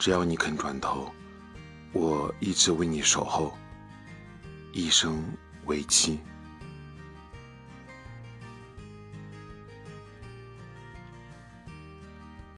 只要你肯转头，我一直为你守候，一生为妻。